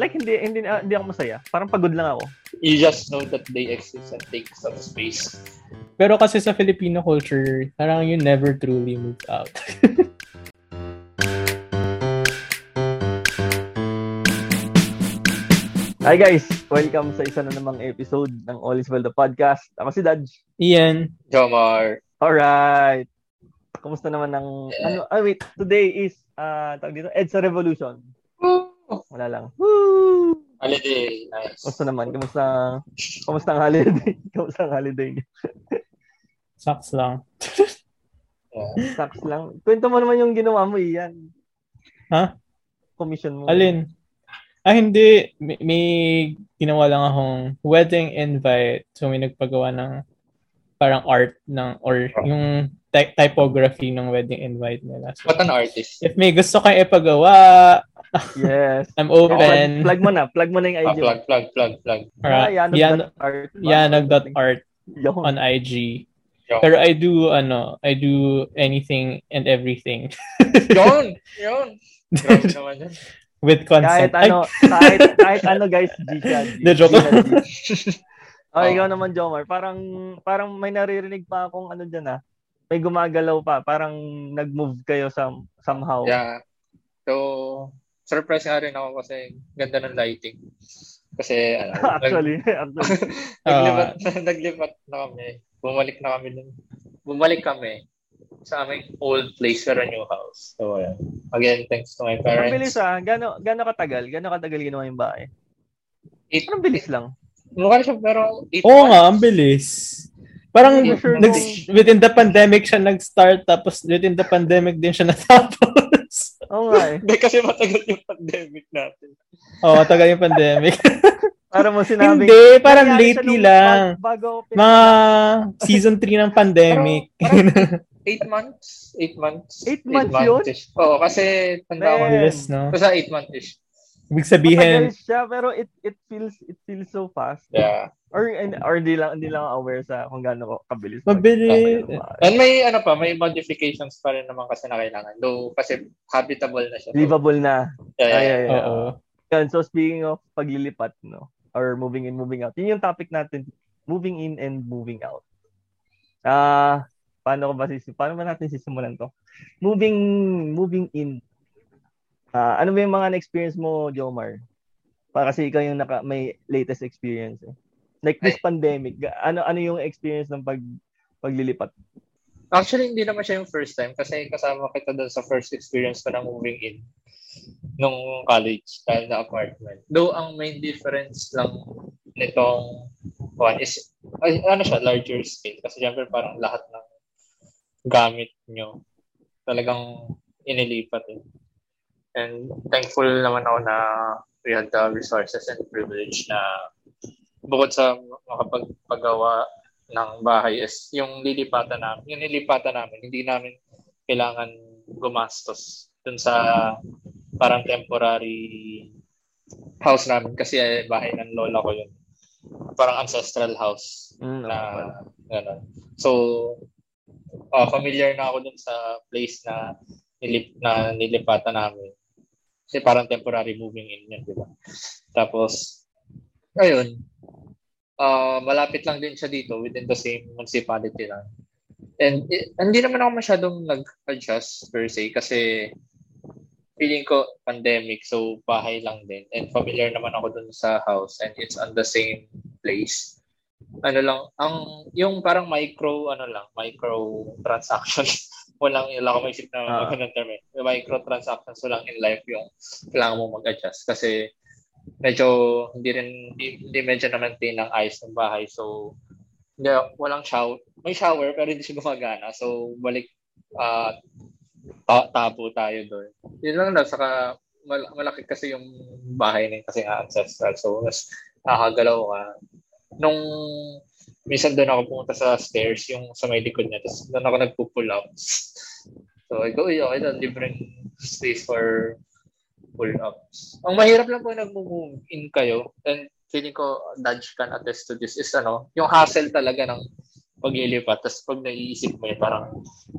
Like, hindi, hindi, uh, hindi ako masaya. Parang pagod lang ako. You just know that they exist and take some space. Pero kasi sa Filipino culture, parang you never truly move out. Hi guys! Welcome sa isa na namang episode ng All is Well the Podcast. Ako si Dodge. Ian. Jomar. Alright! Kumusta naman ng... Ano, ah, wait. Today is, uh, tawag dito, EDSA Revolution. Wala lang. Woo! Holiday. Nice. Kumusta naman? Kumusta, kumusta ang holiday? kumusta ang holiday niyo? Sucks lang. Yeah. Sucks lang. Kwento mo naman yung ginawa mo, Ian. Ha? Commission mo. Alin? Ah, hindi. May, may ginawa lang akong wedding invite. So, may nagpagawa ng parang art ng, or yung ty- typography ng wedding invite nila. So, What an artist. if may gusto kayo ipagawa, Yes. I'm Plug, open. plug mo na. Plug mo na yung Ah, IG. plug, plug, plug, plug. Ah, Yanog yan, dot art ba? yanag.art Yun. on IG. Yo. Pero I do, ano, I do anything and everything Yun! Yun! Grabe naman with consent. Kahit ano, kahit, kahit ano guys, G ka. G. The joke. G na G. Oh, Oh. ikaw naman, Jomar. Parang, parang may naririnig pa akong ano dyan ah. May gumagalaw pa. Parang nag-move kayo some, somehow. Yeah. So, surprise nga rin ako kasi ganda ng lighting. Kasi, ano, nag- actually, actually. naglipat, naglipat na kami. Bumalik na kami dun. Bumalik kami sa aming old place pero new house. So, ayan. Again, thanks to my Ang parents. bilis ah. Gano, gano katagal? Gano katagal ginawa yung bahay? Eight, Parang bilis lang. mukha siya pero Oo nga, months. ang bilis. Parang sure nag, kung- within the pandemic siya nag-start tapos within the pandemic din siya natapos. Nga eh. Hindi kasi matagal yung pandemic natin. Oo, oh, tagal yung pandemic. Para mo sinabi. Hindi, parang lately lang. Bago Mga season 3 ng pandemic. Eight months? Eight months? Eight months yun? ish. Oo, kasi tanda ko. Bilis, no? Basta eight months-ish. Ibig sabihin, Matagal siya pero it it feels it feels so fast. Yeah. Or and or di lang hindi lang aware sa kung gaano ko kabilis. mag- mabilis. And may ano pa, may modifications pa rin naman kasi na kailangan. Though kasi habitable na siya. So, Livable na. yeah, yeah, Ay, yeah. ay, ay. Oo. Yan, so speaking of paglilipat, no? Or moving in, moving out. Yun yung topic natin. Moving in and moving out. Ah, paano ko ba sis paano ba natin sisimulan to? Moving moving in. Ah, ano ba yung mga na-experience mo, Jomar? Para kasi ikaw yung naka, may latest experience eh. Like this pandemic, ga- ano ano yung experience ng pag paglilipat? Actually, hindi naman siya yung first time kasi kasama kita doon sa first experience ko ng moving in nung college dahil na apartment. Though ang main difference lang nitong one is ay, ano siya, larger scale. Kasi syempre parang lahat ng gamit nyo talagang inilipat eh. And thankful naman ako na we had the resources and privilege na bukod sa makapagpagawa ng bahay is yung lilipatan namin, yung nilipatan namin, hindi namin kailangan gumastos dun sa parang temporary house namin kasi eh, bahay ng lola ko yun. Parang ancestral house Mm, na gano'n. So, uh, familiar na ako dun sa place na nilip na nilipatan namin. Kasi parang temporary moving in yun, di ba? Tapos, ayun, uh, malapit lang din siya dito within the same municipality lang. And eh, hindi naman ako masyadong nag-adjust per se kasi feeling ko pandemic so bahay lang din and familiar naman ako dun sa house and it's on the same place ano lang ang yung parang micro ano lang micro transactions walang wala ko maisip na Ah. magandang term eh. Yung micro transactions so lang in life yung kailangan mo mag-adjust. Kasi medyo hindi rin hindi, hindi medyo na maintain ng ayos ng bahay. So hindi, walang shower. May shower pero hindi siya gumagana. So balik ah ta- tabo tayo doon. Yun lang lang saka mal- malaki kasi yung bahay na yun kasi ancestral. So mas nakakagalaw ka. Nung minsan doon ako pumunta sa stairs yung sa may likod niya tapos doon ako nagpo-pull ups so ikaw yun okay doon libreng space for pull ups ang mahirap lang po nag-move in kayo and feeling ko Dodge can attest to this is ano yung hassle talaga ng paglilipat. Tapos pag naiisip mo yun, parang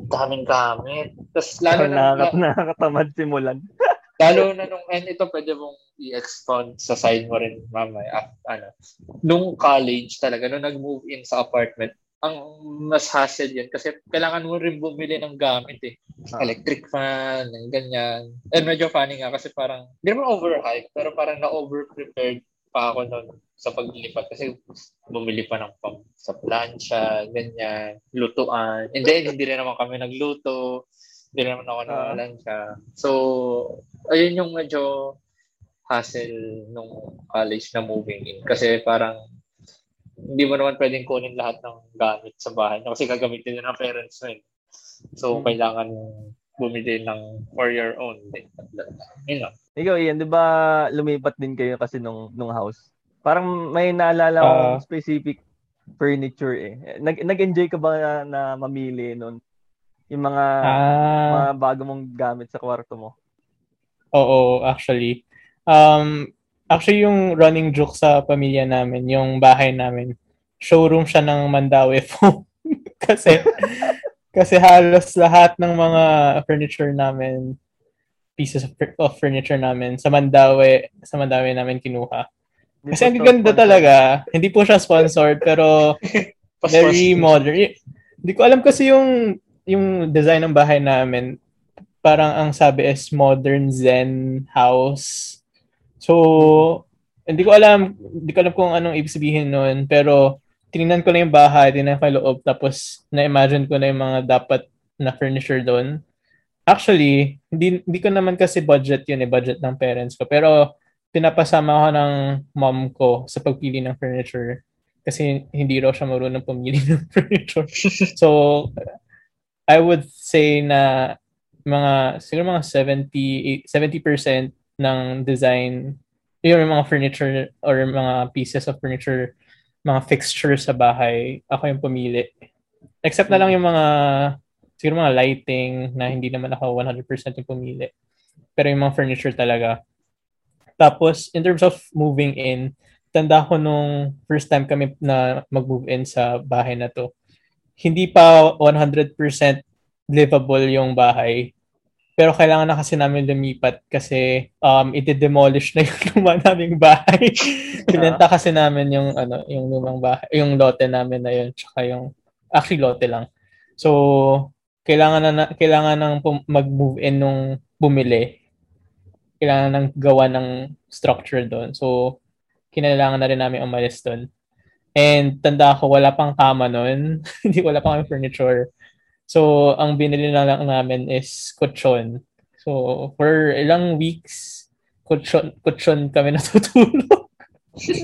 daming gamit. Tapos lalo na, nakakat nakakatamad simulan. Lalo na nung, and ito pwede mong i-expound sa side mo rin mamaya. Ano, nung college talaga, nung nag-move in sa apartment, ang mas hassle yun kasi kailangan mo rin bumili ng gamit eh. Ah. Electric fan, ng ganyan. And medyo funny nga kasi parang, hindi naman overhyped, pero parang na-over-prepared pa ako noon sa paglilipat kasi bumili pa ng pang sa plancha, ganyan, lutuan. Hindi, hindi rin naman kami nagluto. Hindi naman ako nawalan ah. siya. So, ayun yung medyo hassle nung college na moving in. Kasi parang hindi mo naman pwedeng kunin lahat ng gamit sa bahay no? kasi gagamitin na ng parents mo. Eh. So, hmm. kailangan bumili ng for your own. You know. Ikaw, Ian, di ba lumipat din kayo kasi nung, nung house? Parang may naalala uh, specific furniture eh. Nag, nag-enjoy ka ba na, na mamili noon? Yung mga, uh, mga bago mong gamit sa kwarto mo? Oo, actually. Um, Actually, yung running joke sa pamilya namin, yung bahay namin, showroom siya ng Mandawi phone. kasi, kasi halos lahat ng mga furniture namin, pieces of, of furniture namin, sa Mandawi, sa Mandawi namin kinuha. Kasi ang ganda talaga. Hindi po siya sponsored, pero very modern. Hindi ko alam kasi yung yung design ng bahay namin, parang ang sabi is modern zen house. So, hindi ko alam, hindi ko alam kung anong ibig sabihin noon, pero tinignan ko na yung bahay, tinignan ko yung loob, tapos na-imagine ko na yung mga dapat na furniture doon. Actually, hindi, hindi ko naman kasi budget yun eh, budget ng parents ko. Pero pinapasama ko ng mom ko sa pagpili ng furniture kasi hindi raw siya marunong pumili ng furniture. so, I would say na mga, siguro mga 70, 70% ng design, yung mga furniture or mga pieces of furniture, mga fixtures sa bahay, ako yung pumili. Except na lang yung mga, siguro mga lighting na hindi naman ako 100% yung pumili. Pero yung mga furniture talaga. Tapos, in terms of moving in, tanda ko nung first time kami na mag-move in sa bahay na to, hindi pa 100% livable yung bahay. Pero kailangan na kasi namin lumipat kasi um ide-demolish na yung luma naming bahay. Binenta kasi namin yung ano, yung lumang bahay, yung lote namin na yun, tsaka yung actually lote lang. So kailangan na, na kailangan nang mag-move in nung bumili. Kailangan nang gawa ng structure doon. So kinailangan na rin namin umalis doon. And tanda ko, wala pang kama noon. Hindi wala pang furniture. So, ang binili na lang namin is kutsyon. So, for ilang weeks, kutsyon, kutsyon kami natutulog.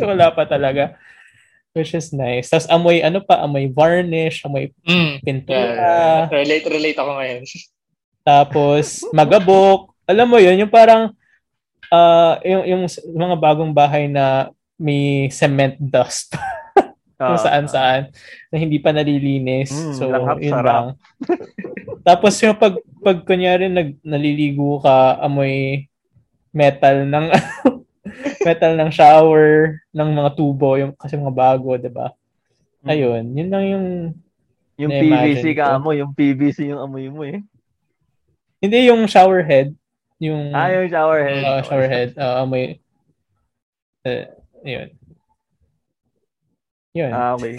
Wala pa talaga. Which is nice. Tapos amoy, ano pa, amoy varnish, amoy mm, pintura. Yeah. Relate, relate ako ngayon. Tapos, magabok. Alam mo yun, yung parang, uh, yung, yung mga bagong bahay na may cement dust. Kung uh, saan-saan na hindi pa nalilinis. Mm, so, yun sarap. lang. Tapos yung pag, pag kunyari nag, naliligo ka, amoy metal ng metal ng shower, ng mga tubo, yung, kasi mga bago, di ba? Mm. Ayun, yun lang yung yung PVC ka mo, yung PVC yung amoy mo eh. Hindi yung shower head, yung Ah, yung shower head. Uh, shower head, uh, amoy uh, yun. Yun. Ah, okay.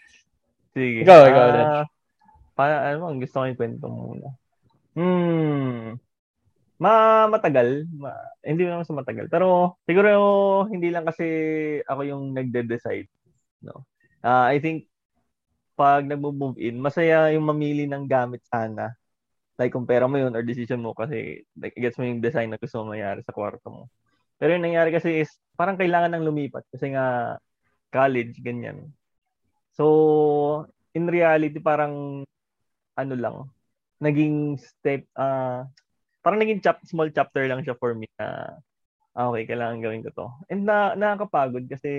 Sige. Ikaw, ikaw. Uh, para, ano, ang gusto ko yung kwento muna. Hmm. Ma matagal, ma, hindi naman sa matagal. Pero siguro hindi lang kasi ako yung nagde-decide, no. Uh, I think pag nagmo-move in, masaya yung mamili ng gamit sana. Like kung pera mo yun or decision mo kasi like gets mo yung design na gusto mo mayari sa kwarto mo. Pero yung nangyari kasi is parang kailangan ng lumipat kasi nga college, ganyan. So, in reality, parang, ano lang, naging step, uh, parang naging chap, small chapter lang siya for me na, uh, okay, kailangan gawin ko to. And na, nakakapagod kasi,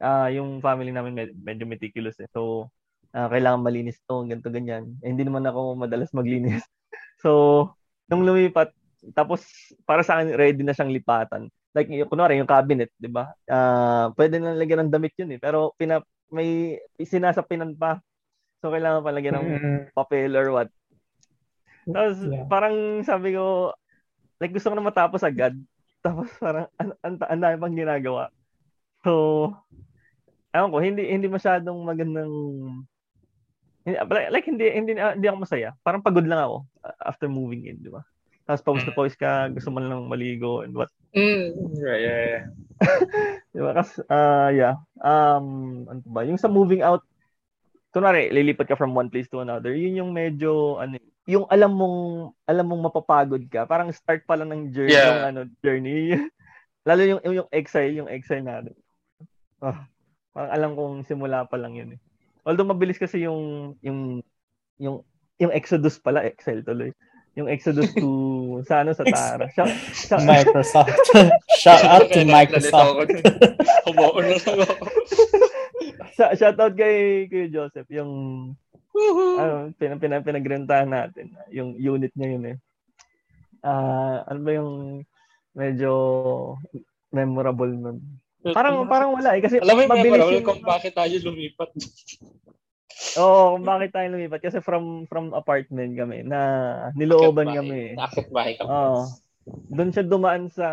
uh, yung family namin med- medyo meticulous eh. So, uh, kailangan malinis to, ganito, ganyan. Eh, hindi naman ako madalas maglinis. so, nung lumipat, tapos para sa akin ready na siyang lipatan like kunwari yung cabinet, 'di ba? Uh, pwede na lagyan ng damit 'yun eh, pero pina, may sinasapinan pa. So kailangan pa lagyan ng mm-hmm. papel or what. Tapos yeah. parang sabi ko like gusto ko na matapos agad. Tapos parang ang an, an, dami pang ginagawa. So, ewan ko, hindi hindi masyadong magandang hindi, like hindi hindi hindi ako masaya. Parang pagod lang ako after moving in, di ba? Tapos pawis na mm. pawis ka, gusto mo lang maligo and what. Mm, yeah, yeah, yeah. di ba? Kasi, uh, yeah. Um, ano ba? Yung sa moving out, kunwari, lilipat ka from one place to another, yun yung medyo, ano, yung alam mong, alam mong mapapagod ka, parang start pa lang ng journey, yeah. yung ano, journey. Lalo yung, yung exile, yung exile natin. Oh, parang alam kong simula pa lang yun eh. Although mabilis kasi yung, yung, yung, yung Exodus pala, exile tuloy yung Exodus to sa ano sa Tara. Shout, shout, Microsoft. shout out to Microsoft. Humoon na lang ako. shout out kay kay Joseph yung ano pinag pinag pinagrentahan natin yung unit niya yun eh. Ah, uh, ano ba yung medyo memorable nun? Parang parang wala eh kasi Alam mo yung memorable yung... kung bakit tayo lumipat. Oo, kung bakit tayo lumipat. Kasi from from apartment kami na nilooban kami. Akit bahay kami. Oo. Doon siya dumaan sa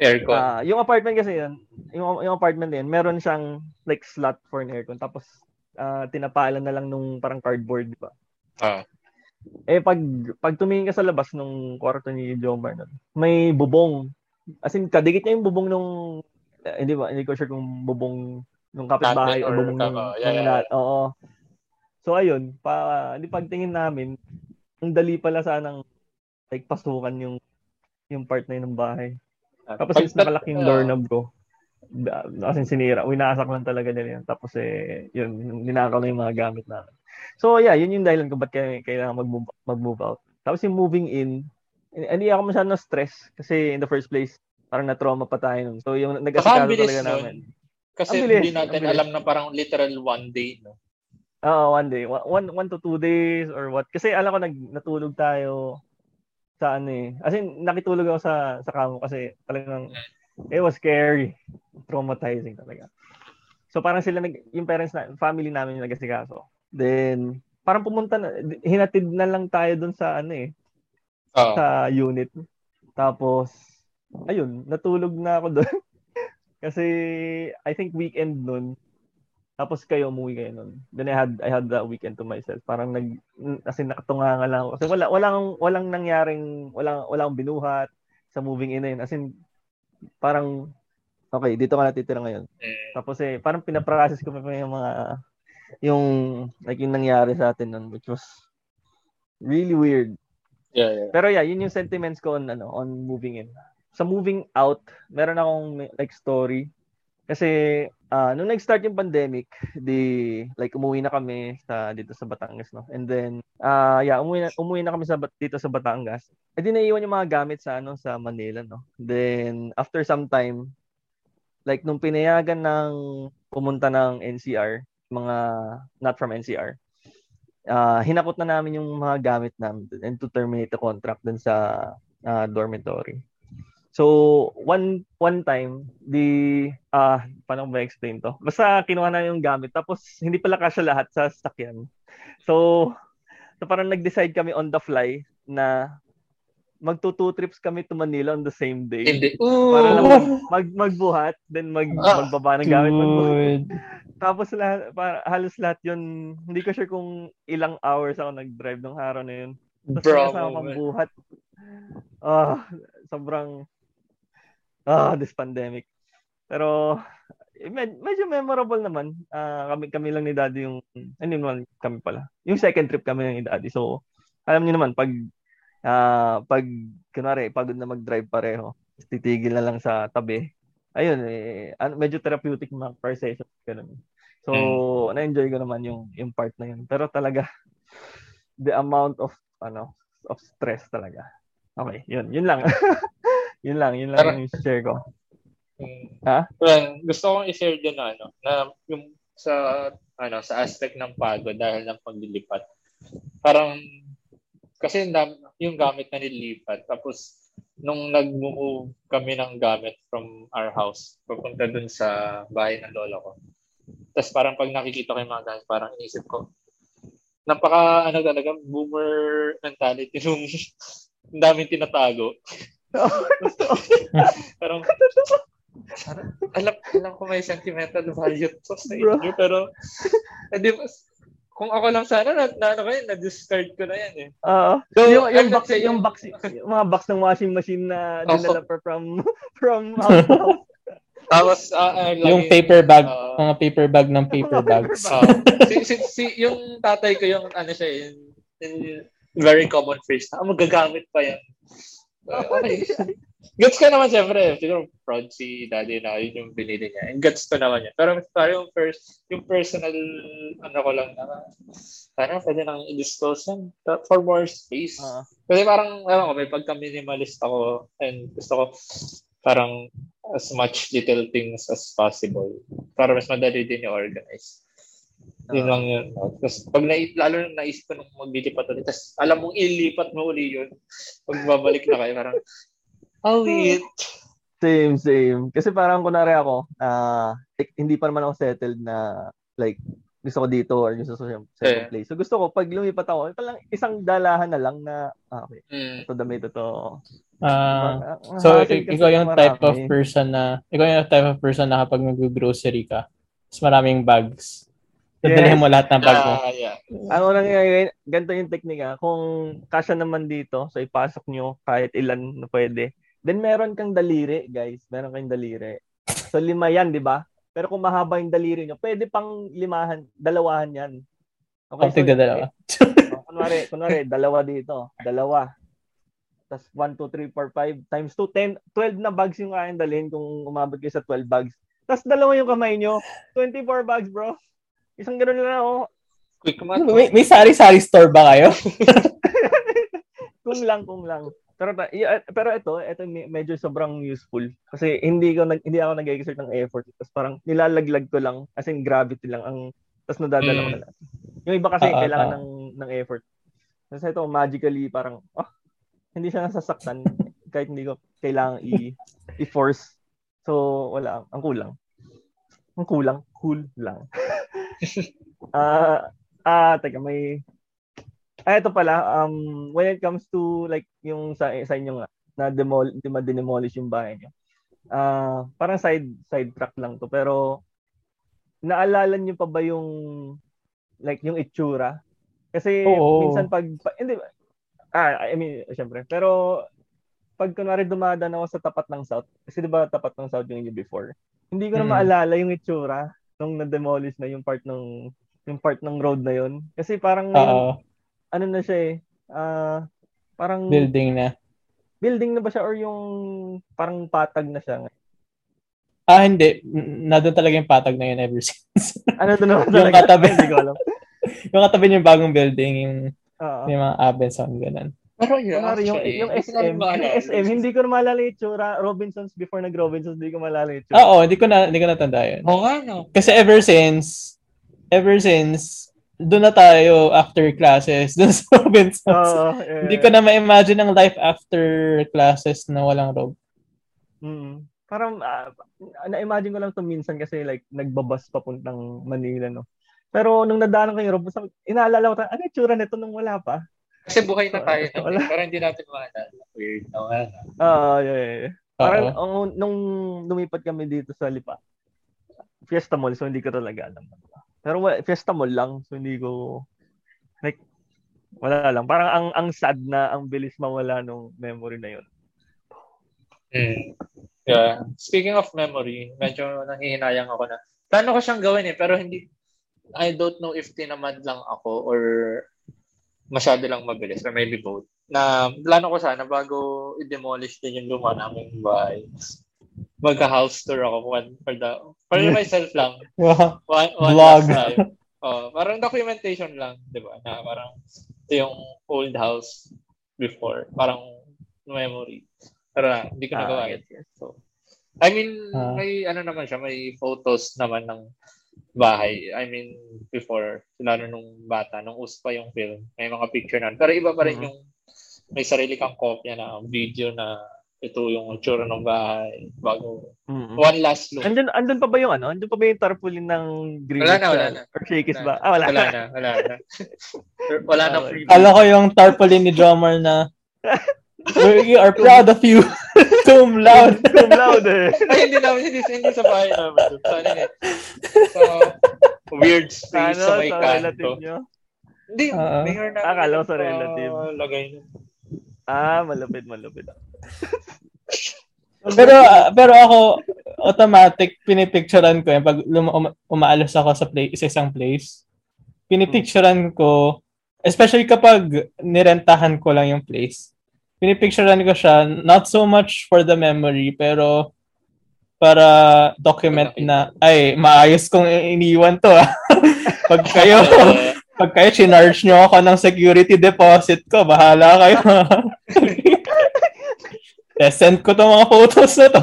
aircon. Uh, yung apartment kasi yun, yung, yung apartment din, meron siyang like slot for an aircon. Tapos uh, tinapalan na lang nung parang cardboard, di ba? Ah. Uh. Eh pag pag tumingin ka sa labas nung kwarto ni Jomar nun, may bubong. As in, kadikit niya yung bubong nung eh, hindi ba, hindi ko sure kung bubong nung kapitbahay o bubong ng, yeah, yeah, yeah. Oo. So ayun, pa di pagtingin namin, ang dali pala sanang like pasukan yung yung part na yun ng bahay. Tapos since nakalaking doorknob ko, kasi sinira, winasak lang talaga nila yan. Tapos eh, yun, ninakaw na yung mga gamit namin. So yeah, yun yung dahilan ko ba't kaya kailangan mag-move, mag-move out. Tapos yung moving in, hindi ako masyadong na-stress kasi in the first place, parang na-trauma pa tayo nun. So yung nag-asikaso talaga namin. Kasi hindi natin alam na parang literal one day, no? Oo, one day. One, one to two days or what. Kasi alam ko nag, natulog tayo sa ano eh. As in, nakitulog ako sa, sa kamo kasi talagang it was scary. Traumatizing talaga. So parang sila, nag, yung parents na, family namin yung nagasikaso. Then, parang pumunta na, hinatid na lang tayo dun sa ano eh. Uh. Sa unit. Tapos, ayun, natulog na ako doon. kasi, I think weekend nun, tapos kayo umuwi kayo nun. Then I had I had the weekend to myself. Parang nag kasi nakatunga nga lang ako. Kasi wala walang walang nangyaring walang walang binuhat sa moving in na yun. As in parang okay, dito ka natitira ngayon. Mm. Tapos eh parang pinaprocess ko pa yung mga yung like yung nangyari sa atin nun which was really weird. Yeah, yeah. Pero yeah, yun yung sentiments ko on ano on moving in. Sa moving out, meron akong like story kasi uh, nung nag-start yung pandemic, di like umuwi na kami sa dito sa Batangas, no. And then uh, yeah, umuwi na, umuwi na kami sa dito sa Batangas. Eh di naiwan yung mga gamit sa ano sa Manila, no. Then after some time like nung pinayagan ng pumunta ng NCR, mga not from NCR. Uh, hinakot na namin yung mga gamit namin and to terminate the contract dun sa uh, dormitory. So, one one time, the, ah, uh, paano ba explain to? Basta kinuha na yung gamit, tapos hindi pala kasya lahat sa sasakyan. So, so parang nag-decide kami on the fly na magto two trips kami to Manila on the same day. Hindi. Para lang mag, mag, magbuhat, then mag, ah, magbaba ng gamit. Magbuhat. Tapos lahat, para, halos lahat yun, hindi ko sure kung ilang hours ako nag-drive ng araw na yun. Tapos Bravo, kasama buhat. Ah, sobrang ah, this pandemic. Pero eh, med- medyo memorable naman. Uh, kami kami lang ni Daddy yung ano naman kami pala. Yung second trip kami ni Daddy. So alam niyo naman pag uh, pag kunwari pagod na mag-drive pareho, titigil na lang sa tabi. Ayun eh medyo therapeutic mga per session ganun. So mm. na-enjoy ko naman yung yung part na yun. Pero talaga the amount of ano of stress talaga. Okay, yun, yun lang. Yun lang, yun lang Pero, yung share ko. Hmm. Ha? Well, gusto kong i-share din na, ano, na yung sa ano sa aspect ng pagod dahil ng paglilipat. Parang kasi yung gamit na nilipat tapos nung nag-move kami ng gamit from our house papunta dun sa bahay ng lola ko. Tapos parang pag nakikita ko yung mga gamit, parang inisip ko, napaka ano talaga boomer mentality nung daming tinatago. Parang, parang, alam, alam ko may sentimental value to sa inyo, pero, hindi, kung ako lang sana, na, na, ano kayo, na-discard ko na yan eh. Oo. So, yung, yung box, saying, yung box, yung mga box ng washing machine na dinala pa from, from house. Tapos, uh, uh, yung paper bag, uh, mga paper bag ng paper bags. uh, si, si, si, yung tatay ko, yung ano siya, yung, yung very common phrase na, ah, magagamit pa yan. Okay. Gets ka naman siyempre. Siguro proud si daddy na yun yung binili niya. And gets ko naman yan. Pero parang yung first, yung personal, ano ko lang na, sana pwede nang i-dispose yan for more space. Uh-huh. Kasi parang, alam ko, may pagka-minimalist ako and gusto ko parang as much little things as possible para mas madali din i-organize. Uh, yun lang yun. Tapos pag na, lalo na naisip ko nung maglilipat ulit, tapos alam mong ilipat mo uli yun, pag babalik na kayo, parang, oh, wait. Same, same. Kasi parang kunwari ako, uh, hindi pa naman ako settled na like gusto ko dito or gusto ko sa second yeah. place. So gusto ko pag lumipat ako, ito lang isang dalahan na lang na ah, okay. Mm. Ito damit ito. Uh, so ikaw yung marami. type of person na ikaw yung type of person na kapag mag-grocery ka, mas maraming bags. Dadalhin yes. mo lahat ng bag mo. Uh, yeah. Ano nangyayari, ganito yung teknika. Kung kasya naman dito, so ipasok nyo kahit ilan na pwede. Then meron kang daliri, guys. Meron kang daliri. So lima yan, di ba? Pero kung mahaba yung daliri nyo, pwede pang limahan, dalawahan yan. Okay, so, dalawa. oh, kunwari, kunwari, dalawa dito. Dalawa. Tapos 1, 2, 3, 4, 5 times 2, 10, 12 na bags yung kayang dalhin kung umabot kayo sa 12 bags. Tapos dalawa yung kamay nyo, 24 bags, bro. Isang ganun lang, oh. Quick math. May, may sari-sari store ba kayo? kung lang, kung lang. Pero yeah, pero ito, ito medyo sobrang useful kasi hindi ko nag, hindi ako nag-exert ng effort. Tapos parang nilalaglag ko lang as in gravity lang ang tapos nadadala ko mm. na lang. Yung iba kasi uh, kailangan uh, ng ng effort. Kasi ito magically parang oh, hindi siya nasasaktan kahit hindi ko kailangan i i-force. So wala, ang kulang. Ang kulang, cool lang. Ah, uh, ah, teka, may Ah, ito pala, um, when it comes to like yung sa, sa inyo nga, na demol, demolish yung bahay niyo. Ah, uh, parang side side track lang to pero naalala niyo pa ba yung like yung itsura? Kasi Oo. minsan pag pa, hindi ah I mean syempre pero pag kunwari dumadaan ako sa tapat ng south kasi 'di ba tapat ng south yung inyo before hindi ko na mm. maalala yung itsura nung na-demolish na yung part ng yung part ng road na yon kasi parang ngayon, ano na siya eh, uh, parang... Building na. Building na ba siya or yung parang patag na siya? Ah, hindi. Nandun talaga yung patag na yun ever since. ano doon naman talaga? yung katabi. hindi ko alam. yung katabi yung bagong building, yung, uh-huh. yung mga Abenson, ganun. Pero yun, actually, yung, yung SM, yung SM, hindi ko na maalala yung tsura. Robinsons, before nag-Robinsons, hindi ko maalala yung tsura. Oo, hindi ko na, hindi ko natanda yun. Oo nga, no? Kasi ever since, ever since, doon na tayo after classes, doon sa Robinsons. Oh, yeah. Hindi ko na ma-imagine ang life after classes na walang robe. Mm. Parang, uh, na-imagine ko lang to minsan kasi like, nagbabas papuntang Manila, no? Pero nung nadaanan ko yung robe, inaalala ko, ano yung tsura nito nung wala pa? Kasi buhay na tayo. Uh, wala. Pero hindi natin maalala. Weird na wala. Oo, uh, yeah, yeah. Parang uh nung lumipat kami dito sa Lipa, Fiesta Mall, so hindi ko talaga alam. Pero Fiesta Mall lang, so hindi ko like wala lang. Parang ang ang sad na ang bilis mawala nung memory na yun. Mm. Yeah. Speaking of memory, medyo nanghihinayang ako na. Plano ko siyang gawin eh, pero hindi I don't know if tinamad lang ako or masyado lang mabilis or maybe both. Na plano ko sana bago i-demolish din yung luma naming bahay magka-house tour ako one for the for myself lang. One, one Vlog. time. Oh, parang documentation lang, 'di ba? Na parang ito yung old house before, parang memory. Pero uh, hindi ko ah, nagawa. Yes, yes. So, I mean, uh, may ano naman siya, may photos naman ng bahay. I mean, before, lalo nung bata, nung uso pa yung film, may mga picture na. Pero iba pa rin uh-huh. yung may sarili kang kopya na video na ito yung itsura ng bahay bago mm-hmm. one last look. Andun, andun pa ba yung ano? Andun pa ba yung tarpaulin ng green wala na, wala na. Or shakies ba? Ah, wala, wala na. Wala na. Wala na. Alam ko yung tarpaulin ni drummer na We are proud of you. Cum laude. Cum laude. Ay, hindi namin, hindi, hindi sa bahay namin. Sa ano eh. Sa weird space Ano, sa may sa kanto. relative nyo? Hindi, Oo. mayor namin. Akala ko sa relative. Lagay na. Ah, malupit, malupit. Pero ah, pero ako automatic pinipicturean ko yung pag luma- uma- umaalis ako sa place sa isang place. Pinipicturean ko especially kapag nirentahan ko lang yung place. Pinipicturean ko siya not so much for the memory pero para document na ay maayos kong iniwan to ah. pag kayo pag kayo chinarge nyo ako ng security deposit ko, bahala kayo. eh, send ko tong mga photos na to.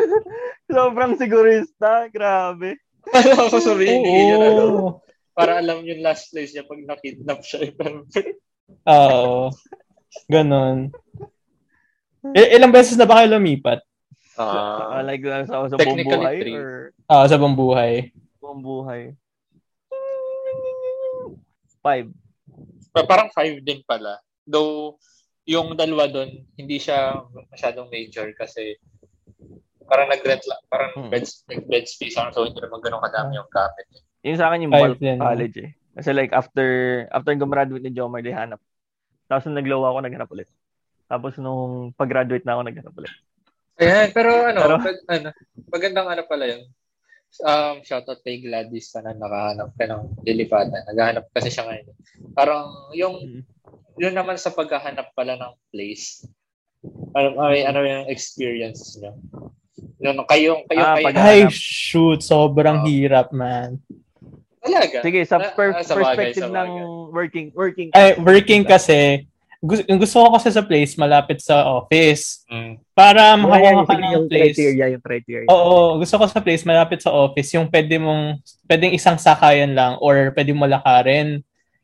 Sobrang sigurista. Grabe. Ano ako sabihin ni yun, ano, Oo. para alam yung last place niya pag nakidnap siya. Oo. Ganon. I- ilang beses na ba kayo lumipat? Ah, Ah, like uh, sa, sa buong Technically, buhay three. or Ah, sa buong buhay. buong buhay? Five. pa- parang five din pala. Though, yung dalawa doon, hindi siya masyadong major kasi parang nag-rent lang, parang Hmm. bed, bed space lang, so hindi naman ganun kadami yung gamit. Yun sa akin yung Five bulk college eh. Kasi like after after gumraduate ni Jomar, hanap. Tapos nung naglaw ako, naghanap ulit. Tapos nung pag-graduate na ako, naghanap ulit. Ayan, pero ano, Pero- pag, ano magandang ano pala yun. Um, shoutout kay Gladys sana nakahanap ka ng lilipatan. Naghahanap kasi siya ngayon. Parang yung Mm. yun naman sa paghahanap pala ng place. Ano, ano, ano yung experience niyo? Yun, kayo, kayo, Ah, kayo. pag- Ay, shoot. Sobrang Oo. hirap, man. Talaga. Sige, sa Ah, per- ah, sa bagay, perspective sa ng working working Ay, working kasi, gusto, gusto ko kasi sa place, malapit sa office. Mm. Para makakuha ka ng yung place. criteria, yung criteria. Oo, gusto ko sa place malapit sa office, yung pwede mong, pwedeng isang sakayan lang or pwede mo lakarin.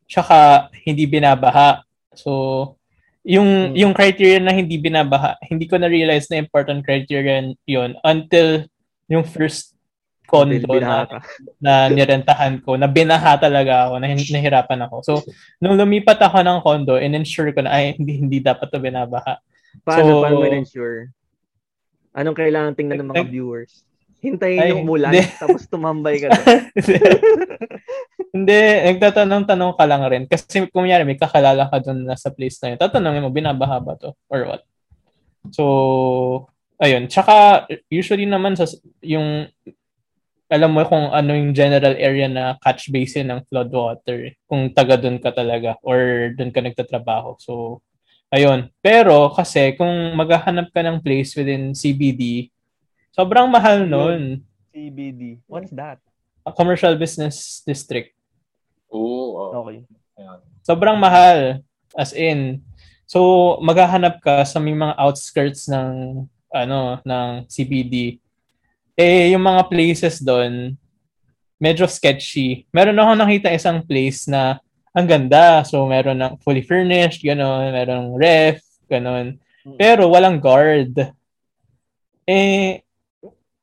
Tsaka, hindi binabaha. So, yung, Hmm. yung criteria na hindi binabaha, hindi ko na-realize na important criteria yun until yung first condo na, na nirentahan ko, na binaha talaga ako, na nahirapan ako. So, nung lumipat ako ng condo, in-ensure ko na, ay, hindi, hindi dapat to binabaha. Paano, So- paano mo ensure? Anong kailangan tingnan ng mga Nag- viewers? Hintayin Ay, yung hindi. tapos tumambay ka doon. Hindi, nagtatanong-tanong ka lang rin. Kasi kung yari, may kakalala ka dun na sa place na yun, tatanungin mo, binabaha ba to? Or what? So, ayun. Tsaka, usually naman, sa, yung, alam mo kung ano yung general area na catch basin ng floodwater. Kung taga dun ka talaga or dun ka nagtatrabaho. So, ayun. Pero, kasi, kung maghahanap ka ng place within CBD, sobrang mahal nun. CBD. What's that? A commercial business district. Oo. oh. Okay. Sobrang mahal. As in, so maghahanap ka sa may mga outskirts ng ano ng CBD. Eh yung mga places doon medyo sketchy. Meron ako nakita isang place na ang ganda. So meron ng fully furnished, gano'n, merong ref, gano'n. Pero walang guard. Eh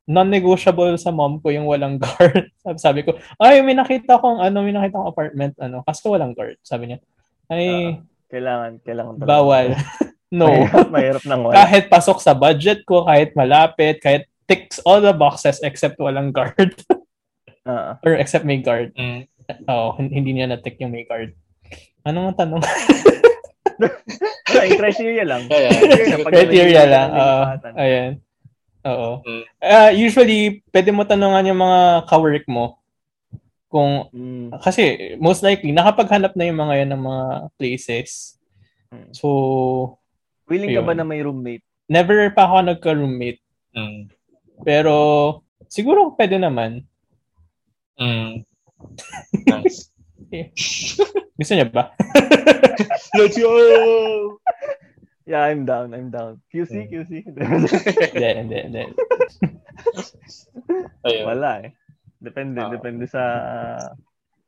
non-negotiable sa mom ko yung walang guard. Sabi, sabi ko, ay, may nakita kong, ano, may nakita kong apartment, ano, kaso walang guard. Sabi niya, ay, Kailangan, kailangan talaga. bawal. no. Mahirap, mahirap ng wala. kahit pasok sa budget ko, kahit malapit, kahit ticks all the boxes except walang guard. Ah. Or except may guard. Mm. Oo, hin- hindi niya na-tick yung may guard. Ano nga tanong? Ay, criteria lang. Criteria lang. lilipatan. ayan. Oo. Mm. Ah, usually, pwede mo tanungan yung mga kawork mo kung Mm. kasi most likely nakapaghanap na yung mga yan ng mga places. Mm. So, Willing ka ba Ayun. na may roommate? never pa ako nagka-roommate. Mm. Pero, siguro pwede naman. Mm. Nice. Gusto niya ba? Let's go! Yeah, I'm down. I'm down. QC, Mm. QC. Hindi, hindi, hindi. Wala eh. Depende, Ah. depende sa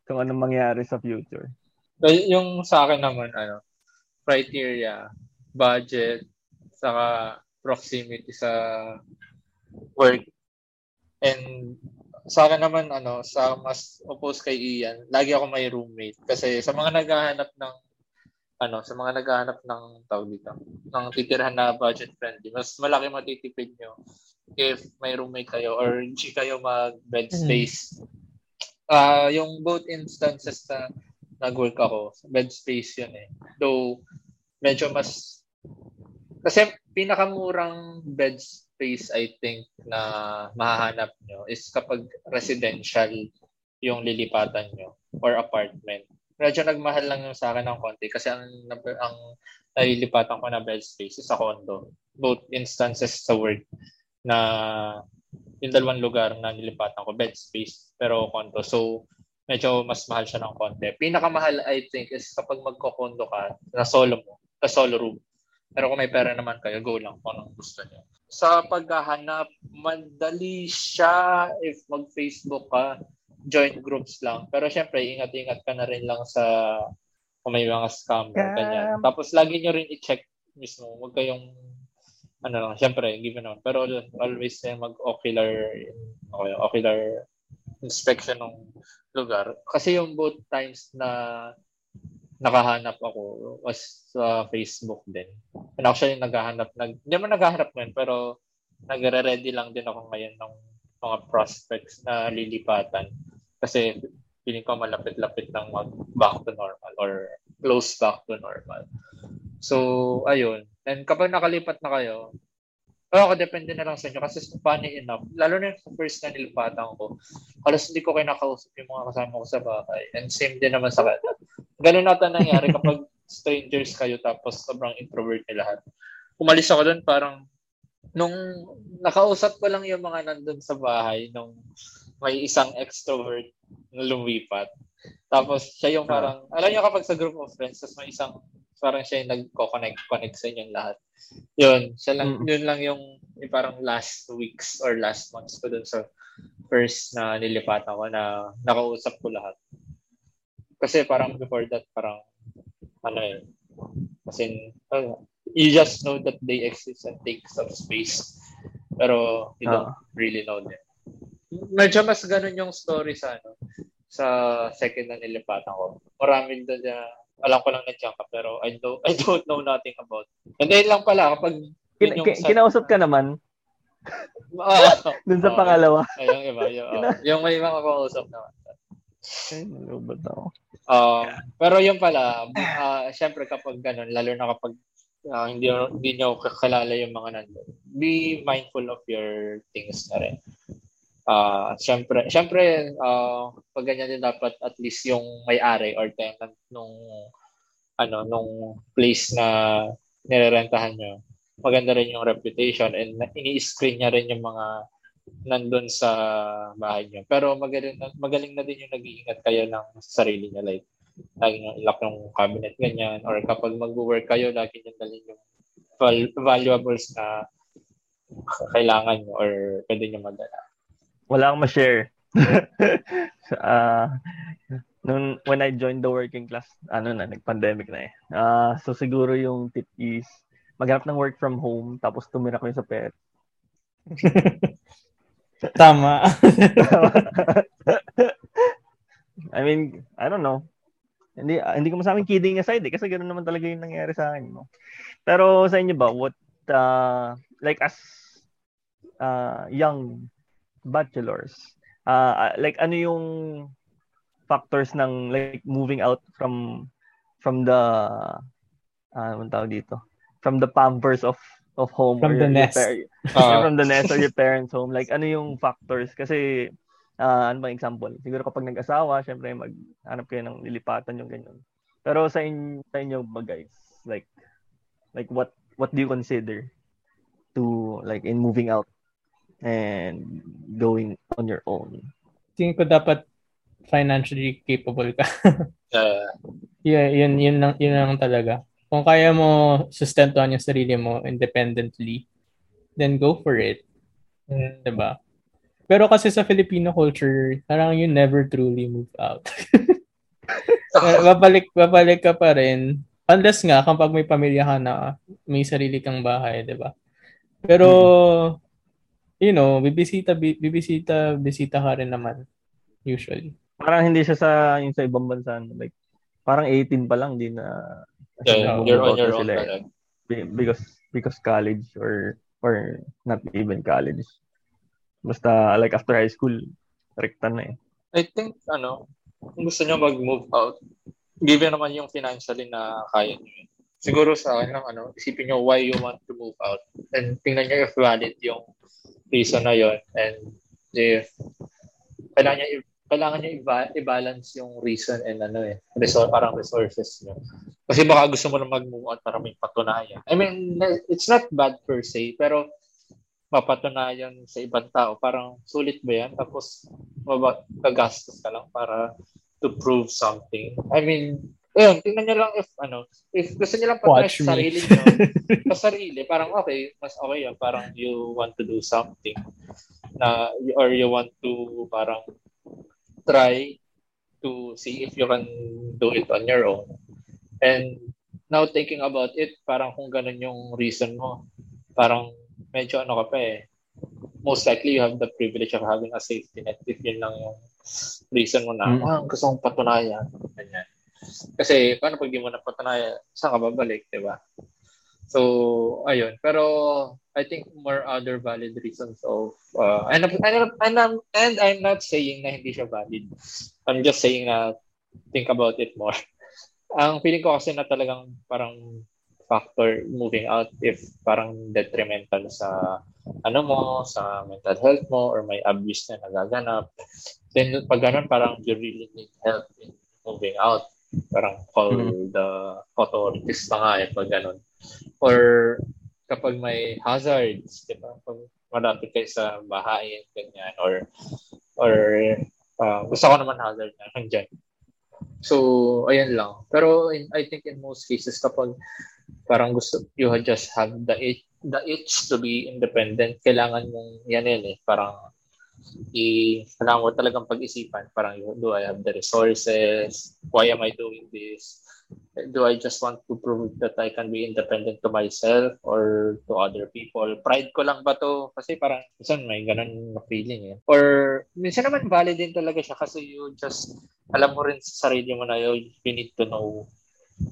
kung anong mangyari sa future. Yung sa akin naman, ano, criteria, budget, saka proximity sa work. And sa akin naman, ano, sa mas opposed kay Ian, lagi ako may roommate. Kasi sa mga naghahanap ng ano, sa mga naghahanap ng tawag dito, ng titirahan na budget friendly, mas malaki matitipid nyo if may roommate kayo or hindi kayo mag bed mm-hmm. space. Mm. Uh, yung both instances na nag-work ako, bed space yun eh. Though, medyo mas, kasi pinakamurang bed space I think na mahahanap nyo is kapag residential yung lilipatan nyo or apartment medyo nagmahal lang yung sa akin ng konti kasi ang ang nalilipatan ko na bed space is sa condo. Both instances sa work na yung dalawang lugar na nilipatan ko bed space pero condo. So medyo mas mahal siya ng konti. Pinakamahal I think is kapag magko-condo ka na solo mo, na solo room. Pero kung may pera naman kayo, go lang kung anong gusto niyo. Sa paghahanap, madali siya if mag-Facebook ka joint groups lang. Pero syempre, ingat-ingat ka na rin lang sa kung may mga scam yeah. ganyan. Tapos lagi nyo rin i-check mismo. Huwag kayong ano lang, syempre, given naman. Pero always eh, mag-ocular okay, ocular inspection ng lugar. Kasi yung both times na nakahanap ako was sa Facebook din. And actually, naghahanap, nag, hindi mo naghahanap ngayon, pero nagre-ready lang din ako ngayon ng mga prospects na lilipatan. Kasi feeling ko malapit-lapit ng mag back to normal or close back to normal. So, ayun. And kapag nakalipat na kayo, pero ako, depende na lang sa inyo. Kasi funny enough, lalo na yung first na nilipatan ko, halos hindi ko kayo nakausap yung mga kasama ko sa bahay. And same din naman sa kanya. Ganun nata nangyari kapag strangers kayo tapos sobrang introvert na lahat. Umalis ako doon parang nung nakausap ko lang yung mga nandun sa bahay nung may isang extrovert na lumipat. Tapos siya yung parang, alam niyo kapag sa group of friends, tapos may isang, parang siya yung nagko-connect connect sa inyong lahat. Yun, siya lang, mm. yun lang yung, yung parang last weeks or last months ko dun sa first na nilipatan ko na nakausap ko lahat. Kasi parang before that, parang, ano eh, kasi, uh, you just know that they exist and take some space. Pero you don't uh. really know them. Medyo mas ganun yung story sa ano sa second na nilipatan ko. Marami doon na alam ko lang nandiyan ka pero I don't I don't know nothing about. And then lang pala kapag Kin- sa, kinausap ka naman. uh, Doon sa uh, pangalawa. Ay, yung iba. Yung, uh, yung may mga kausap naman. Ay, nalubot ako. Uh, pero yung pala, uh, syempre kapag ganun, lalo na kapag uh, hindi, hindi nyo kakilala yung mga nandun. Be mindful of your things na rin. Uh, syempre, syempre uh, pag ganyan din dapat at least yung may-ari or tenant nung ano nung place na nirerentahan nyo maganda rin yung reputation and ini-screen niya rin yung mga nandun sa bahay niyo. Pero magaling magaling na din yung nag-iingat kayo ng sarili niya like lagi nyo lock yung cabinet ganyan or kapag mag-work kayo lagi nyo dalhin yung val- valuables na kailangan nyo or pwede nyo madala. Wala akong ma-share. uh, nung when I joined the working class, ano na, nag-pandemic na eh. Uh, so siguro yung tip is maghanap ng work from home tapos tumira ko yung sa pet. Tama. I mean, I don't know. Hindi uh, hindi ko masabing kidding aside eh, kasi ganoon naman talaga yung nangyari sa akin, no. Pero sa inyo ba what uh, like as uh, young bachelors, uh, like ano yung factors ng like moving out from from the uh, ano tawag dito? From the pampers of of home from the nest. Par- uh, from the nest or your parents' home. Like ano yung factors kasi uh, ano bang example? Siguro kapag nag-asawa, syempre maghanap kayo ng lilipatan yung ganyan. Pero sa, in, sa inyo ba guys, like like what what do you consider to like in moving out and going on your own? Tingin ko dapat financially capable ka. uh, yeah, yun yun lang yun lang talaga. Kung kaya mo sustentuhan yung sarili mo independently, then go for it. Mm. 'Di ba? Pero kasi sa Filipino culture, parang you never truly move out. Eh, babalik, babalik ka pa rin. Unless nga, kapag may pamilya ka na, may sarili kang bahay, di ba? Pero, hmm. You know, bibisita, bibisita, bisita ka rin naman. Usually. Parang hindi siya sa, yung sa ibang bansa. Like, parang 18 pa lang, hindi na, Yeah, Nag-move you're on your own sila eh. because because college or or not even college. Basta like after high school, rekta na eh. I think, ano, kung gusto nyo mag-move out, given naman yung financially na kaya nyo yun. Siguro sa akin lang, ano, isipin nyo why you want to move out. And tingnan nyo if valid yung reason na yon And if kailangan nyo, kailangan nyo i- i-balance yung reason and ano eh, resor- parang resources nyo. Kasi baka gusto mo na mag-move out para may patunayan. I mean, it's not bad per se, pero mapatunayan sa ibang tao. Parang sulit ba yan? Tapos maba, gagastos ka lang para to prove something. I mean, ayun, tingnan nyo lang if, ano, if gusto nyo lang Watch sa sarili nyo, sa sarili, parang okay, mas okay yan. Parang you want to do something na, or you want to parang try to see if you can do it on your own. And now thinking about it, parang kung ganun yung reason mo, parang medyo ano ka pa eh. Most likely you have the privilege of having a safety net if yun lang yung reason mo na, Mm. ah, gusto kong patunayan. Ganyan. Kasi paano pag di mo napatunayan, saan ka babalik, di ba? So, ayun. Pero I think more other valid reasons of uh, and, I'm- and, I'm- and, I'm, and I'm not saying na hindi siya valid. I'm just saying na think about it more. Ang feeling ko kasi na talagang parang factor moving out if parang detrimental sa ano mo, sa mental health mo or may abuse na nagaganap. Then pag ganun, parang you really need help in moving out. Parang call Mhm. the authorities pa nga eh pag ganun. Or kapag may hazards, di ba? Pag malapit kayo sa bahain, ganyan, or or uh, gusto ko naman hazard na nandyan. So, ayan lang. Pero in, I think in most cases, kapag parang gusto, you just have the itch, the itch to be independent, kailangan mong, yan yan eh, parang i, kailangan mo talagang pag-isipan, parang do I have the resources? Why am I doing this? Do I just want to prove that I can be independent to myself or to other people? Pride ko lang ba to? Kasi parang minsan may ganun na feeling eh. Or minsan naman valid din talaga siya kasi you just alam mo rin sa sarili mo na you, need to know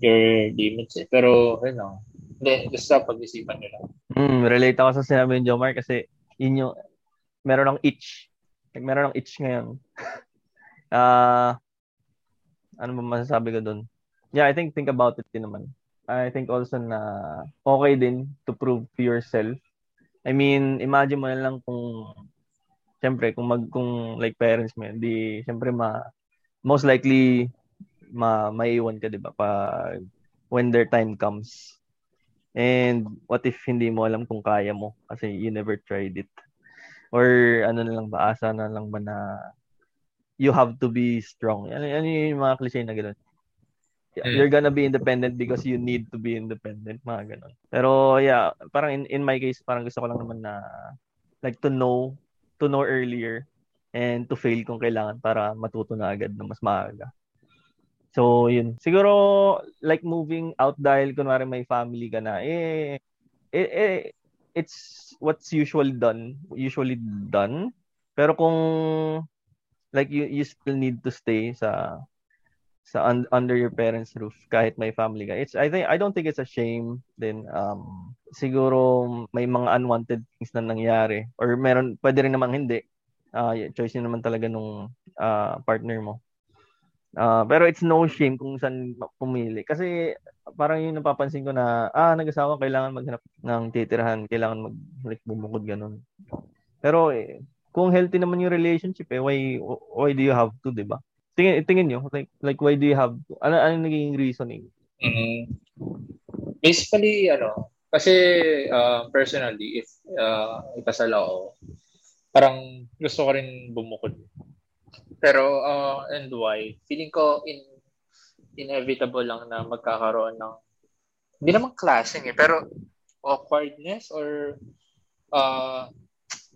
your limits eh. Pero, you know, hindi, gusto pag-isipan nyo lang. Mm, relate ako sa sinabi ni Jomar kasi yun yung meron ng itch. Like, meron ng itch ngayon. Ah, ano ba masasabi ko doon? Yeah, I think think about it din naman. I think also na okay din to prove to yourself. I mean, imagine mo na lang kung syempre kung mag kung like parents mo, di syempre ma most likely ma maiwan ka 'di ba pag when their time comes. And what if hindi mo alam kung kaya mo kasi you never tried it? Or ano na lang ba, asa na lang ba na you have to be strong. Ano, ano yung mga cliche na gano'n? Mm. You're gonna be independent because you need to be independent, mga gano'n. Pero yeah, parang in, in my case, parang gusto ko lang naman na like to know, to know earlier and to fail kung kailangan para matuto na agad na mas maaga. So, yun. Siguro, like moving out dahil kunwari may family ka na, eh, eh, eh it's what's usually done, usually done. Pero kung like you you still need to stay sa sa un, under your parents roof kahit may family ka. It's I think I don't think it's a shame then um siguro may mga unwanted things na nangyari or meron pwede rin namang hindi. Yeah, choice yun naman talaga nung ah, partner mo. Ah, pero it's no shame kung saan pumili kasi parang yun napapansin ko na ah nag-asawa kailangan maghanap ng titirahan, kailangan mag like bumukod ganun. Pero eh, kung healthy naman yung relationship eh why why do you have to, 'di ba? Tingin tingin niyo like like why do you have to? Ano ano naging reasoning? Mhm. Basically, ano, kasi uh, personally, if uh, ikasal ako, parang gusto ko rin bumukod. Pero, uh, and why? Feeling ko in inevitable lang na magkakaroon ng hindi naman clashing eh, pero awkwardness or uh,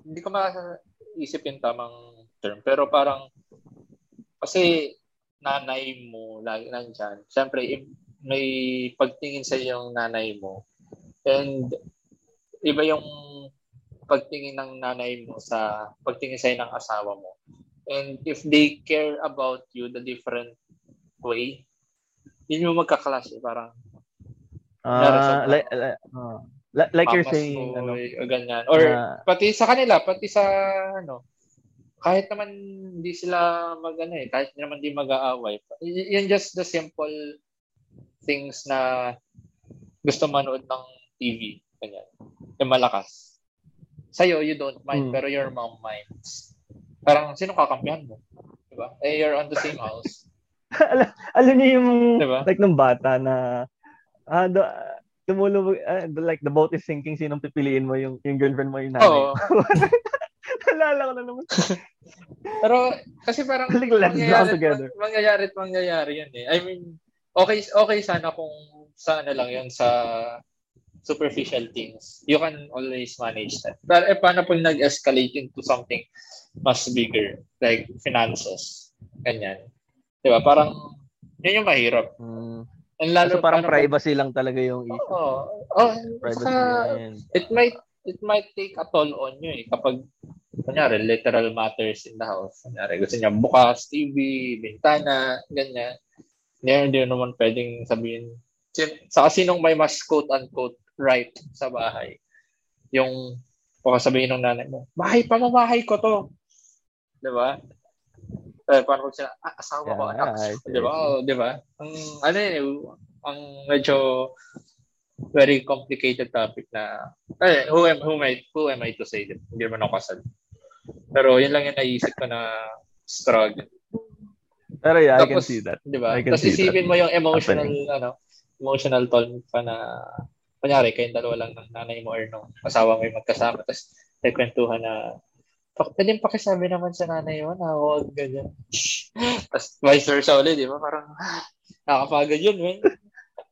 hindi ko maisip yung tamang term. Pero parang kasi nanay mo lagi nandyan. Siyempre, may pagtingin sa yung nanay mo and iba yung pagtingin ng nanay mo sa pagtingin sa ng asawa mo. And if they care about you the different way, yun yung magka-clash eh. Parang Ah, like, like, uh, like you're saying, ano, o ganyan. Or na- pati sa kanila, pati sa ano, kahit naman hindi sila mag ano eh, kahit naman hindi mag-aaway. Y- Yan just the simple things na gusto manood ng TV. Ganyan. Yung malakas. Sa'yo, you don't mind, Hmm. pero your mom minds. Parang, sino kakampihan mo? Diba? Eh, you're on the same house. alam, alam niyo yung Diba? like nung bata na ah the, tumulong ah, the, like the boat is sinking sinong pipiliin mo yung yung girlfriend mo yung nanay. Oo. Nalala ko na naman. Pero, kasi parang, Like, let's mangyayari, together. mang- mangyayari at mangyayari yan eh. I mean, okay, okay sana kung sa ano lang yun, sa superficial things. You can always manage that. Pero eh, paano pag nag-escalate into something mas bigger, like finances, ganyan. Di ba? Parang, yun yung mahirap. Mm. And lalo, Kasi parang privacy lang talaga yung issue. Oo. Oh, Privacy saka, yan. it might it might take a toll on you eh kapag kunyari literal matters in the house kunyari gusto niya bukas TV bintana ganyan hindi, hindi naman pwedeng sabihin sa sinong may mas quote unquote right sa bahay yung baka sabihin ng nanay mo bahay pamamahay ko to di ba eh, paano kung sila, ah, asawa ko, Yeah, anak. I see, Di ba? Oh, di ba? Ang, ano yun, ang medyo very complicated topic na, eh, who am, who am I, who am I to say that? Hindi naman ako kasal. Pero yun lang yung naisip ko na struggle. Pero yeah, I can Tapos, see that. Di ba? Tapos see that isipin mo yung emotional, happening. ano, emotional toll pa na, kunyari, kayong dalawa lang ng nanay mo or nung asawa mo yung magkasama, tapos nagkwentuhan na, "Pak- pwedeng pakisabi naman sa nanay mo na huwag ganyan. tapos vice versa ulit, di ba? Parang, nakakapagod yun, man.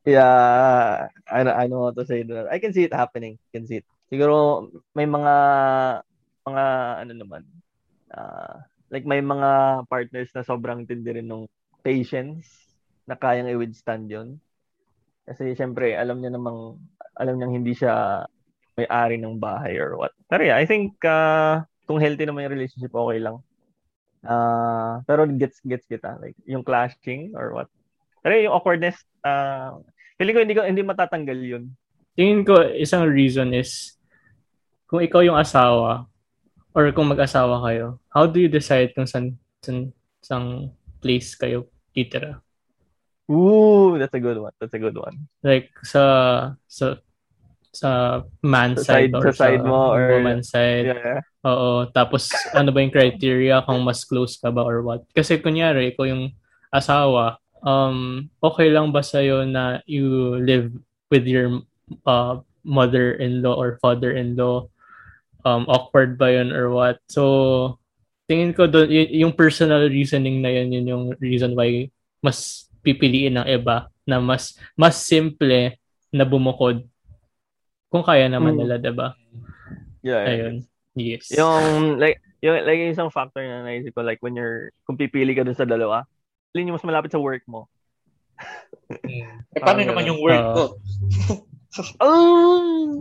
Yeah, I, know- I know what to say. doon. I can see it happening. can see it. Siguro may mga mga ano naman. ah, like may mga partners na sobrang tindi rin ng patience na kayang i-withstand yun. Kasi syempre, alam niya namang alam niyang hindi siya may-ari ng bahay or what. Pero yeah, I think ah, kung healthy naman yung relationship, okay lang. Ah, pero gets gets kita like yung clashing or what. Pero yung awkwardness, ah, feeling ko hindi ko hindi matatanggal yun. Tingin ko isang reason is kung ikaw yung asawa or kung mag-asawa kayo, how do you decide kung saan, saan place kayo titira? Ooh, that's a good one. That's a good one. Like sa sa sa man Sa side, side- or sa side mo or- woman side. Yeah. Oo. Tapos, ano ba yung criteria kung mas close ka ba or what? Kasi kunyari, ikaw yung asawa, um, okay lang ba sa'yo na you live with your uh, mother-in-law or father-in-law? Um, awkward ba yun or what? So, tingin ko doon, y- yung personal reasoning na yun, yun yung reason why mas pipiliin ng iba na mas mas simple na bumukod kung kaya naman Mm. nila, 'di ba? Yeah. Ayun. Yes. Yung like yung like yung isang factor na naisip ko like when you're kung pipili ka dun sa dalawa, alin yung mas malapit sa work mo? Mm. Eh, paano naman yung work Ah. ko? Oh!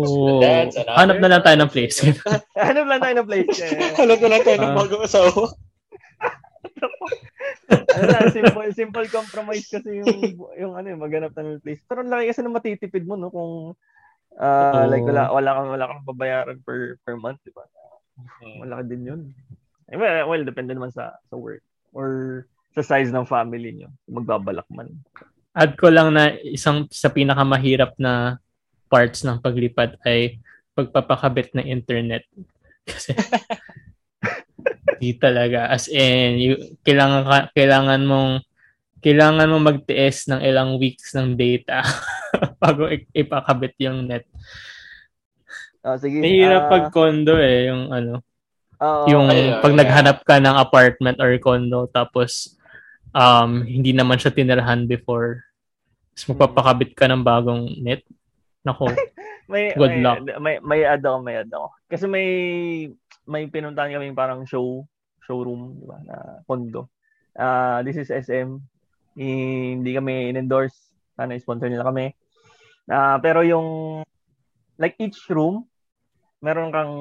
Another- Hanap na lang tayo ng place. Hanap lang tayo ng place. Eh. Alam ko lang tayo ng Ah. bagong asawa. ano lang, simple, simple compromise kasi yung, yung ano, yung maghanap na ng place. Pero ang laki kasi na matitipid mo, no? Kung, ah, Oo. like, wala, wala kang, wala kang babayaran per, per month, di ba? Malaki din yun. Eh, well, well, depende naman sa, sa work. Or sa size ng family nyo. Magbabalak man. Add ko lang na isang sa pinakamahirap na parts ng paglipat ay pagpapakabit ng internet. Kasi di talaga. As in, you, kailangan, ka- kailangan mong kailangan mong magtiis ng ilang weeks ng data bago ipakabit yung net. Ah, sige. Mahirap ah, pag condo eh, yung ano, oo, yung ay, pag ay, naghanap ka ng apartment or condo tapos um hindi naman siya tinirahan before tapos magpapakabit ka ng bagong net nako may, good may, luck. May, may add ako, may add ako. Kasi may, may pinuntahan kami parang show, showroom, di ba, na condo. Ah, this is SM. Hindi kami in-endorse. Sana sponsor nila kami. Ah, pero yung, like each room, meron kang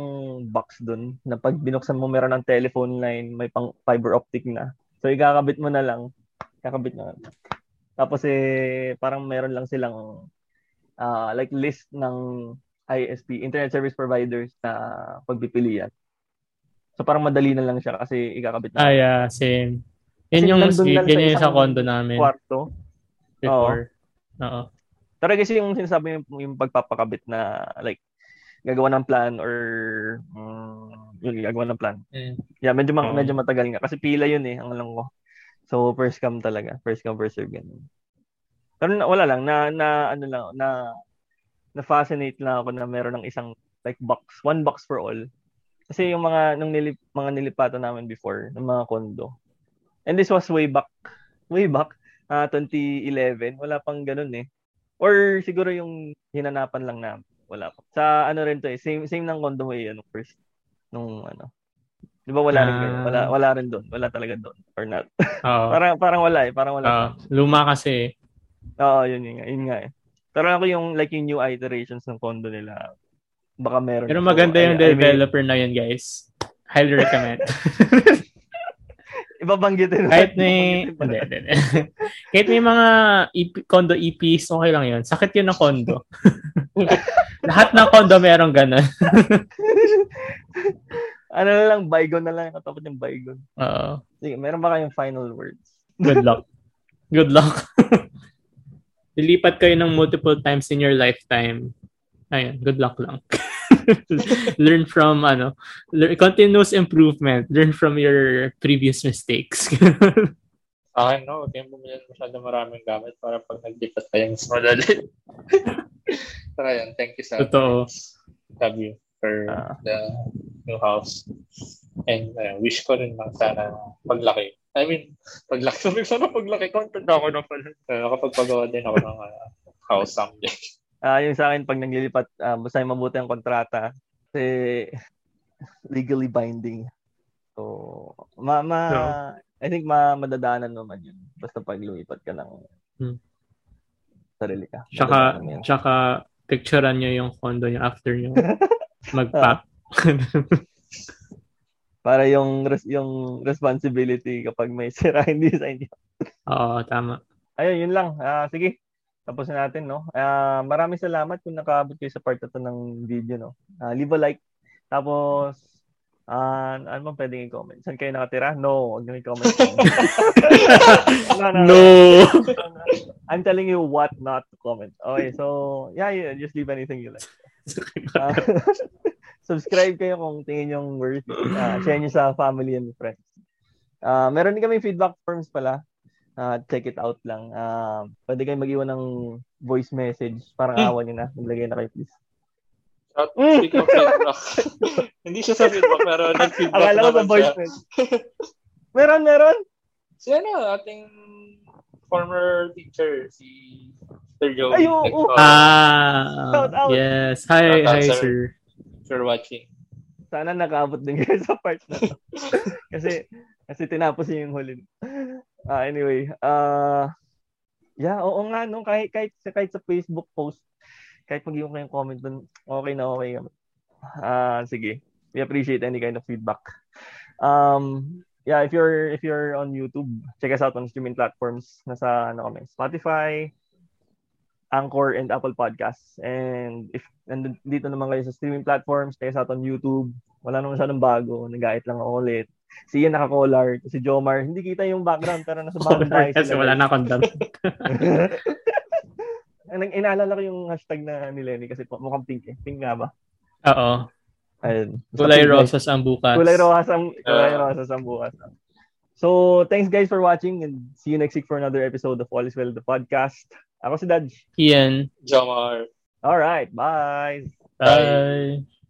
box dun na pag binuksan mo meron ng telephone line, may pang fiber optic na. So ikakabit mo na lang. Kakabit na. Tapos eh, parang meron lang silang uh, like list ng ISP, Internet Service Providers na pagpipilian. So parang madali na lang siya kasi ikakabit na. Ah, yeah, same. Yan yung, yan yung sa, condo namin. Kwarto. Before. Oo. Pero kasi yung sinasabi yung, yung pagpapakabit na like gagawa ng plan or um, yun, gagawa ng plan. Mm. Yeah, medyo, ma- medyo matagal nga. Kasi pila yun eh, ang alam ko. So, first come talaga. First come, first serve. Ganun. Pero na, wala lang, na, na, ano lang, na, na-fascinate lang ako na meron ng isang, like, box, one box for all. Kasi yung mga, nung nilip, mga nilipatan namin before, ng mga condo. And this was way back, way back, uh, ah, 2011. Wala pang ganun eh. Or siguro yung hinanapan lang namin. Wala pa. Sa ano rin to eh. Same, same ng condo way, ano, first. Nung ano. Di ba wala uh, rin ganyan? Wala, wala rin doon. Wala talaga doon. Or not. Uh, parang, parang wala eh. Parang wala. Uh, luma kasi Oo, yun, yun, yun nga eh. Pero ako yung like yung new iterations ng condo nila, baka meron. Pero maganda yung I, developer I mean, na yun, guys. Highly recommend. Ibabanggitin. Kahit may, hindi, hindi, Kahit may mga EP, condo EPs, okay lang yun. Sakit yun ng condo. Lahat ng condo meron ganun. ano na lang, bygone na lang. Katapos yung bygone. Oo. Sige, meron ba kayong final words? Good luck. Good luck. Lilipat kayo ng multiple times in your lifetime. Ayun, good luck lang. learn from ano, learn, continuous improvement. Learn from your previous mistakes. Akin, no, huwag kayong bumili masyado maraming gamit para pag naglipat kayong madali. Tara yan, thank you sa Totoo. Love you for uh, the new house. And uh, wish ko rin lang sana paglaki. I mean, paglaki. Sabi sana paglaki, content ako na pala. Uh, nakapagpagawa din ako ng uh, house someday. Ah, uh, yung sa akin pag naglilipat, uh, basta yung mabuti ang kontrata kasi legally binding. So, ma, ma no. I think ma madadaanan naman yun. Basta pag lumipat ka ng hmm. sarili ka. Tsaka, tsaka picturean nyo yung condo nyo after nyo mag-pack. Para yung res- yung responsibility kapag may sira hindi sa inyo. Oo, tama. Ayun, yun lang. Uh, sige, tapos na natin, no? Uh, maraming salamat kung nakaabot kayo sa part na to ng video, no? Uh, leave a like. Tapos, uh, ano bang pwedeng i-comment? Saan kayo nakatira? No, huwag nyo i-comment. no, no, no. I'm telling you what not to comment. Okay, so, yeah, yeah just leave anything you like. Uh, subscribe kayo kung tingin yung worth. Uh, share nyo sa family and friends. Uh, meron din kami feedback forms pala uh, check it out lang. Uh, pwede kayong mag-iwan ng voice message. Parang mm. awan nyo na. Maglagay na kayo, please. At speak of feedback. Hindi siya sa feedback, pero nag-feedback Akala ko sa voice message. meron, meron. Si ano, ating former teacher, si Sir Joe. Ay, oo. Oh, oh. Ah, yes. Hi, hi, sir. sir. For watching. Sana nakaabot din kayo sa part na to. kasi, kasi tinapos niyo yung huli. Uh, anyway, uh, yeah, oo nga, no, kahit, kahit, kahit sa Facebook post, kahit mag-iwan kayong comment dun, okay na okay. Uh, sige, we appreciate any kind of feedback. Um, yeah, if you're if you're on YouTube, check us out on streaming platforms. Nasa ano kami, Spotify, Anchor, and Apple Podcasts. And if nandito naman kayo sa streaming platforms, check us out on YouTube. Wala naman siya ng bago. Nag-guide lang ako ulit si Ian naka-collar, si Jomar, hindi kita yung background pero nasa background tayo Kasi wala na akong damit. Nang inaalala ko yung hashtag na ni Lenny kasi mukhang pink eh. Pink nga ba? Oo. Ayun. Kulay rosas ang bukas. Kulay rosas ang, kulay uh, rosas ang bukas. So, thanks guys for watching and see you next week for another episode of All is Well, the podcast. Ako si Dodge. Ian. Jomar. All right. Bye. Bye. bye.